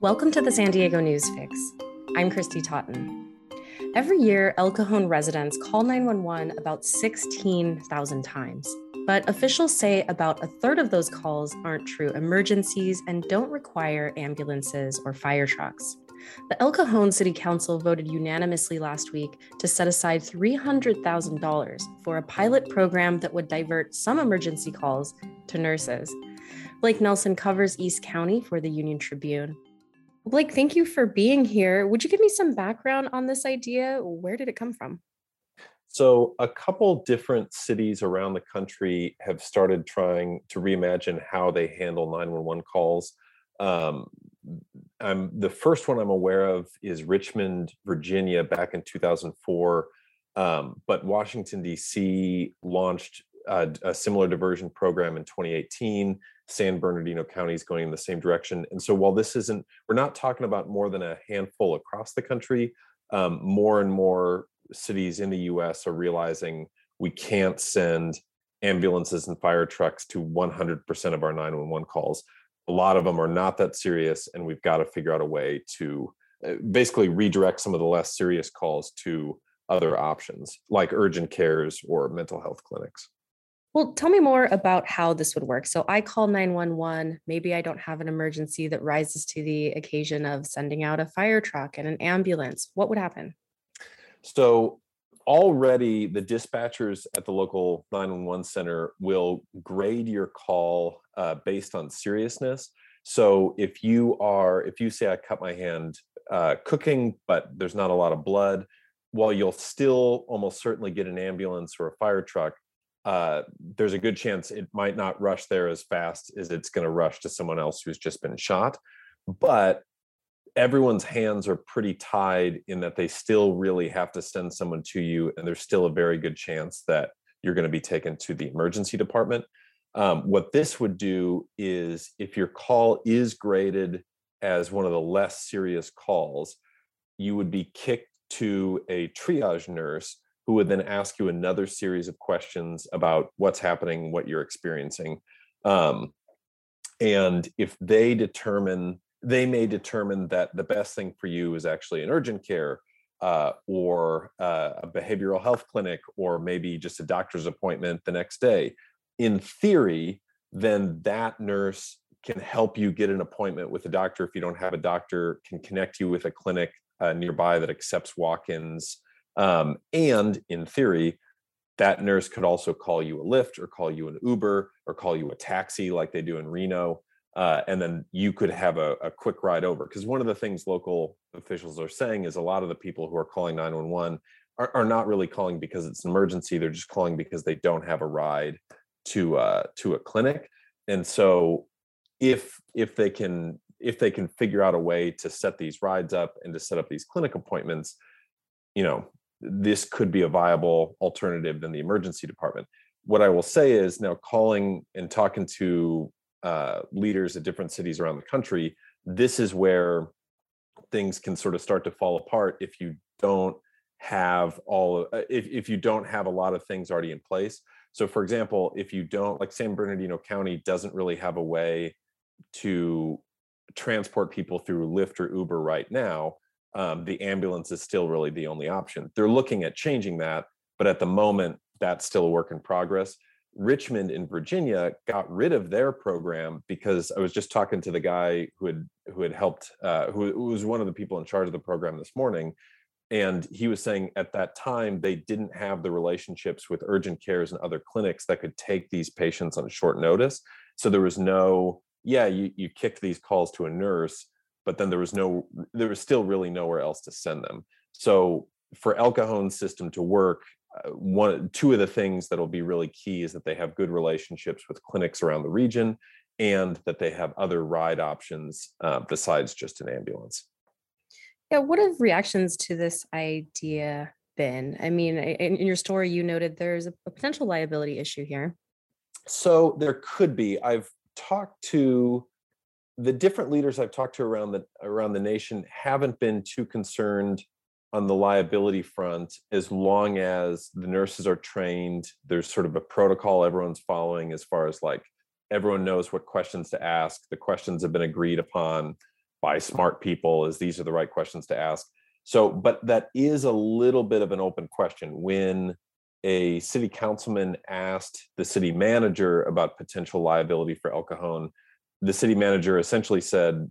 Welcome to the San Diego News Fix. I'm Christy Totten. Every year, El Cajon residents call 911 about 16,000 times. But officials say about a third of those calls aren't true emergencies and don't require ambulances or fire trucks. The El Cajon City Council voted unanimously last week to set aside $300,000 for a pilot program that would divert some emergency calls to nurses. Blake Nelson covers East County for the Union Tribune. Blake, thank you for being here. Would you give me some background on this idea? Where did it come from? So, a couple different cities around the country have started trying to reimagine how they handle 911 calls. Um, I'm the first one I'm aware of is Richmond, Virginia, back in 2004. Um, but Washington D.C. launched a, a, similar diversion program in 2018. San Bernardino County is going in the same direction. And so while this isn't, we're not talking about more than a handful across the country. Um, more and more cities in the U.S. are realizing we can't send ambulances and fire trucks to 100% of our 911 calls a lot of them are not that serious and we've got to figure out a way to uh, basically redirect some of the less serious calls to other options like urgent cares or mental health clinics well tell me more about how this would work. So i call 911 maybe i don't have an emergency that rises to the occasion of sending out a fire truck and an ambulance. What would happen? So already the dispatchers at the local 911 center will grade your call uh, based on seriousness. So if you are if you say i cut my hand uh, cooking but there's not a lot of blood while you'll still almost certainly get an ambulance or a fire truck uh, there's a good chance it might not rush there as fast as it's going to rush to someone else who's just been shot but everyone's hands are pretty tied in that they still really have to send someone to you and there's still a very good chance that you're going to be taken to the emergency department. Um, what this would do is if your call is graded as one of the less serious calls you would be kicked to a triage nurse who would then ask you another series of questions about what's happening what you're experiencing um, and if they determine they may determine that the best thing for you is actually an urgent care uh, or uh, a behavioral health clinic or maybe just a doctor's appointment the next day in theory then that nurse can help you get an appointment with a doctor if you don't have a doctor can connect you with a clinic uh, nearby that accepts walk-ins um, and in theory that nurse could also call you a Lyft or call you an uber or call you a taxi like they do in reno uh, and then you could have a, a quick ride over. Because one of the things local officials are saying is a lot of the people who are calling 911 are, are not really calling because it's an emergency. They're just calling because they don't have a ride to uh, to a clinic. And so if if they can if they can figure out a way to set these rides up and to set up these clinic appointments, you know, this could be a viable alternative than the emergency department. What I will say is now calling and talking to uh, leaders at different cities around the country, this is where things can sort of start to fall apart if you don't have all uh, if, if you don't have a lot of things already in place so for example if you don't like san bernardino county doesn't really have a way to transport people through lyft or uber right now um, the ambulance is still really the only option they're looking at changing that but at the moment that's still a work in progress Richmond in Virginia got rid of their program because I was just talking to the guy who had who had helped uh, who, who was one of the people in charge of the program this morning, and he was saying at that time they didn't have the relationships with urgent cares and other clinics that could take these patients on short notice. So there was no yeah you you kicked these calls to a nurse, but then there was no there was still really nowhere else to send them. So for El Cajon's system to work, uh, one two of the things that'll be really key is that they have good relationships with clinics around the region and that they have other ride options uh, besides just an ambulance. Yeah what have reactions to this idea been? I mean in, in your story you noted there's a, a potential liability issue here. So there could be. I've talked to the different leaders i've talked to around the around the nation haven't been too concerned on the liability front as long as the nurses are trained there's sort of a protocol everyone's following as far as like everyone knows what questions to ask the questions have been agreed upon by smart people is these are the right questions to ask. So, but that is a little bit of an open question. When a city councilman asked the city manager about potential liability for El Cajon, the city manager essentially said,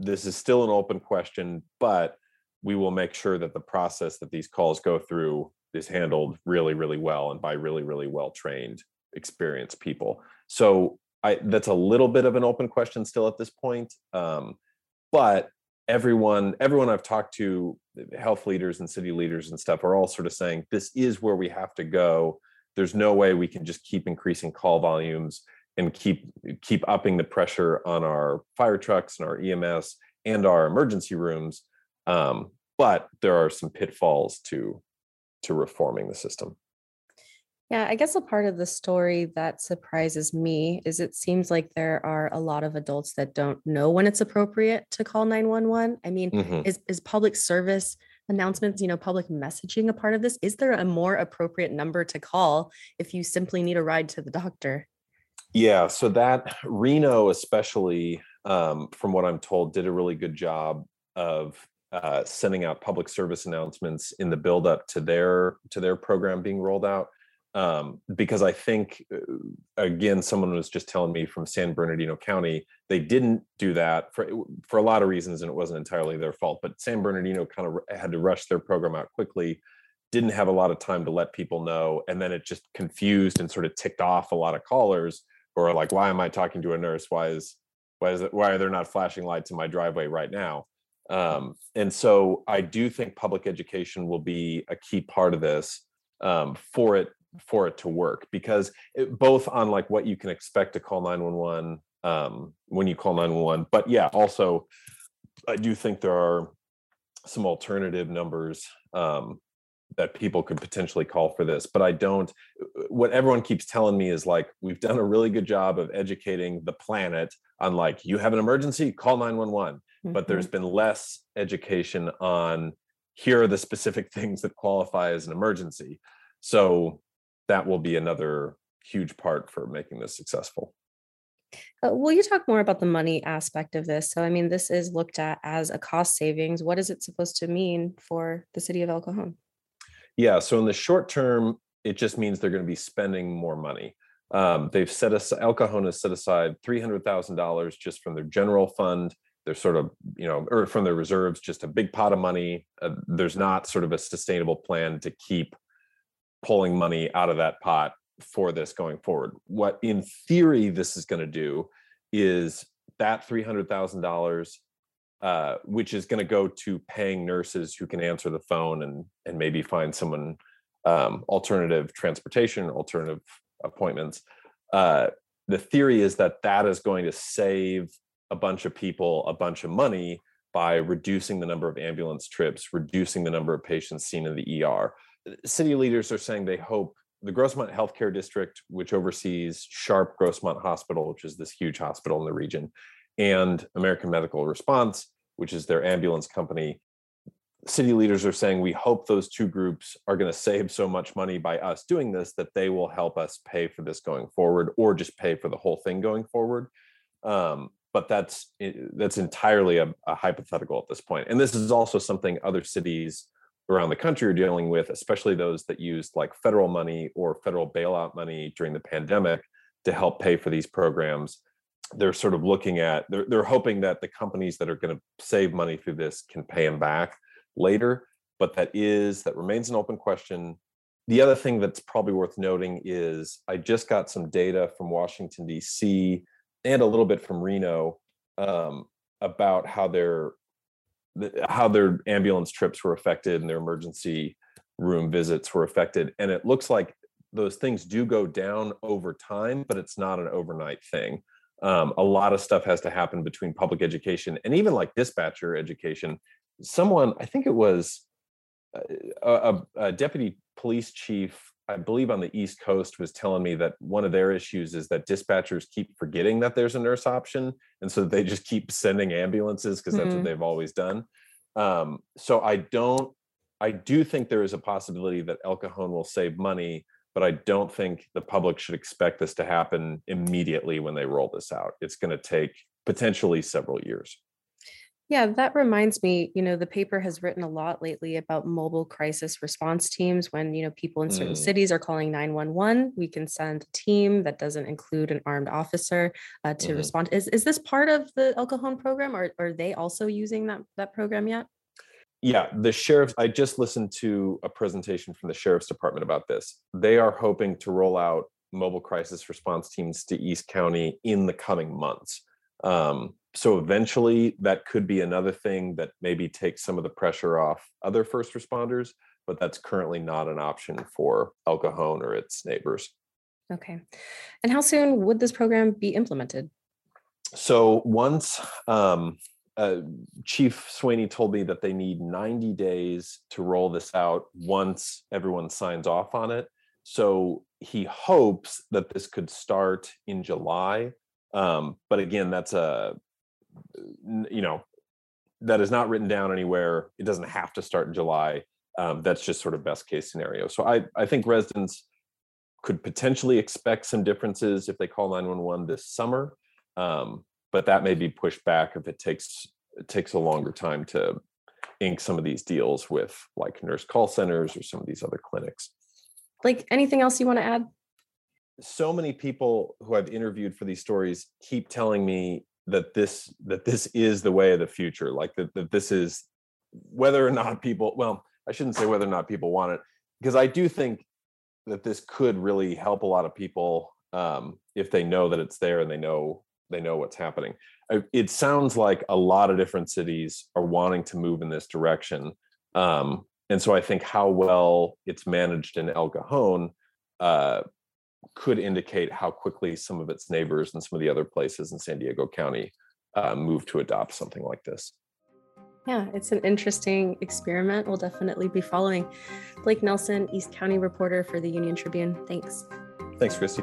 This is still an open question, but we will make sure that the process that these calls go through is handled really, really well and by really, really well trained, experienced people. So I, that's a little bit of an open question still at this point. Um, but everyone, everyone I've talked to, health leaders and city leaders and stuff, are all sort of saying this is where we have to go. There's no way we can just keep increasing call volumes and keep keep upping the pressure on our fire trucks and our EMS and our emergency rooms. Um, but there are some pitfalls to to reforming the system. Yeah, I guess a part of the story that surprises me is it seems like there are a lot of adults that don't know when it's appropriate to call 911. I mean, mm-hmm. is is public service announcements, you know, public messaging a part of this? Is there a more appropriate number to call if you simply need a ride to the doctor? Yeah, so that Reno, especially um, from what I'm told, did a really good job of uh, sending out public service announcements in the build up to their to their program being rolled out. Um, because I think uh, again, someone was just telling me from San Bernardino County they didn't do that for for a lot of reasons, and it wasn't entirely their fault. But San Bernardino kind of had to rush their program out quickly, didn't have a lot of time to let people know, and then it just confused and sort of ticked off a lot of callers are like, "Why am I talking to a nurse? Why is why is it, why are there not flashing lights in my driveway right now?" Um, and so I do think public education will be a key part of this um, for it for it to work because it, both on like what you can expect to call 911 um, when you call 911 but yeah also i do think there are some alternative numbers um, that people could potentially call for this but i don't what everyone keeps telling me is like we've done a really good job of educating the planet on like you have an emergency call 911 mm-hmm. but there's been less education on here are the specific things that qualify as an emergency. So that will be another huge part for making this successful. Uh, will you talk more about the money aspect of this? So, I mean, this is looked at as a cost savings. What is it supposed to mean for the city of El Cajon? Yeah, so in the short term, it just means they're going to be spending more money. Um, they've set us El Cajon has set aside three hundred thousand dollars just from their general fund. They're sort of you know or from their reserves just a big pot of money. Uh, there's not sort of a sustainable plan to keep pulling money out of that pot for this going forward. What in theory this is going to do is that $300000 uh, which is going to go to paying nurses who can answer the phone and and maybe find someone um, alternative transportation alternative appointments uh, the theory is that that is going to save a bunch of people a bunch of money by reducing the number of ambulance trips, reducing the number of patients seen in the ER. City leaders are saying they hope the Grossmont Healthcare District, which oversees Sharp Grossmont Hospital, which is this huge hospital in the region, and American Medical Response, which is their ambulance company. City leaders are saying we hope those two groups are going to save so much money by us doing this that they will help us pay for this going forward or just pay for the whole thing going forward. Um, but that's that's entirely a, a, hypothetical at this point and this is also something other cities around the country are dealing with especially those that used like federal money or federal bailout money during the pandemic to help pay for these programs they're sort of looking at they're, they're hoping that the companies that are going to save money through this can pay them back later but that is that remains an open question the other thing that's probably worth noting is i just got some data from washington d.c and a little bit from Reno um, about how their how their ambulance trips were affected and their emergency room visits were affected. And it looks like those things do go down over time, but it's not an overnight thing. Um, a lot of stuff has to happen between public education and even like dispatcher education. Someone, I think it was uh, a, a, a deputy police chief I believe on the East Coast was telling me that one of their issues is that dispatchers keep forgetting that there's a nurse option, and so they just keep sending ambulances because that's mm-hmm. what they've always done. Um, so I don't, I do think there is a possibility that El Cajon will save money, but I don't think the public should expect this to happen immediately when they roll this out. It's going to take potentially several years. Yeah, that reminds me, you know, the paper has written a lot lately about mobile crisis response teams. When, you know, people in certain Mm, cities are calling 911, we can send a team that doesn't include an armed officer uh, to mhm. respond. Is, is this part of the El Cajon program or are they also using that, that program yet? Yeah, the sheriffs, I just listened to a presentation from the sheriff's department about this. They are hoping to roll out mobile crisis response teams to East County in the coming months. Um, so eventually that could be another thing that maybe takes some of the pressure off other first responders, but that's currently not an option for El Cajon or its neighbors. Okay. And how soon would this program be implemented? So once um, uh, Chief Sweeney told me that they need 90 days to roll this out once everyone signs off on it. So he hopes that this could start in July. Um, but again, that's a, you know, that is not written down anywhere. It doesn't have to start in July. Um, that's just sort of best case scenario. So I, I think residents could potentially expect some differences if they call 911 this summer. Um, but that may be pushed back if it takes it takes a longer time to ink some of these deals with like nurse call centers or some of these other clinics. Like anything else you want to add? So many people who I've interviewed for these stories keep telling me that this that this is the way of the future, like that, that this is whether or not people well, I shouldn't say whether or not people want it, because I do think that this could really help a lot of people um, if they know that it's there and they know they know what's happening. It sounds like a lot of different cities are wanting to move in this direction, um, and so I think how well it's managed in El Cajon uh, could indicate how quickly some of its neighbors and some of the other places in San Diego County uh, move to adopt something like this. Yeah, it's an interesting experiment. We'll definitely be following. Blake Nelson, East County reporter for the Union Tribune. Thanks. Thanks, Christy.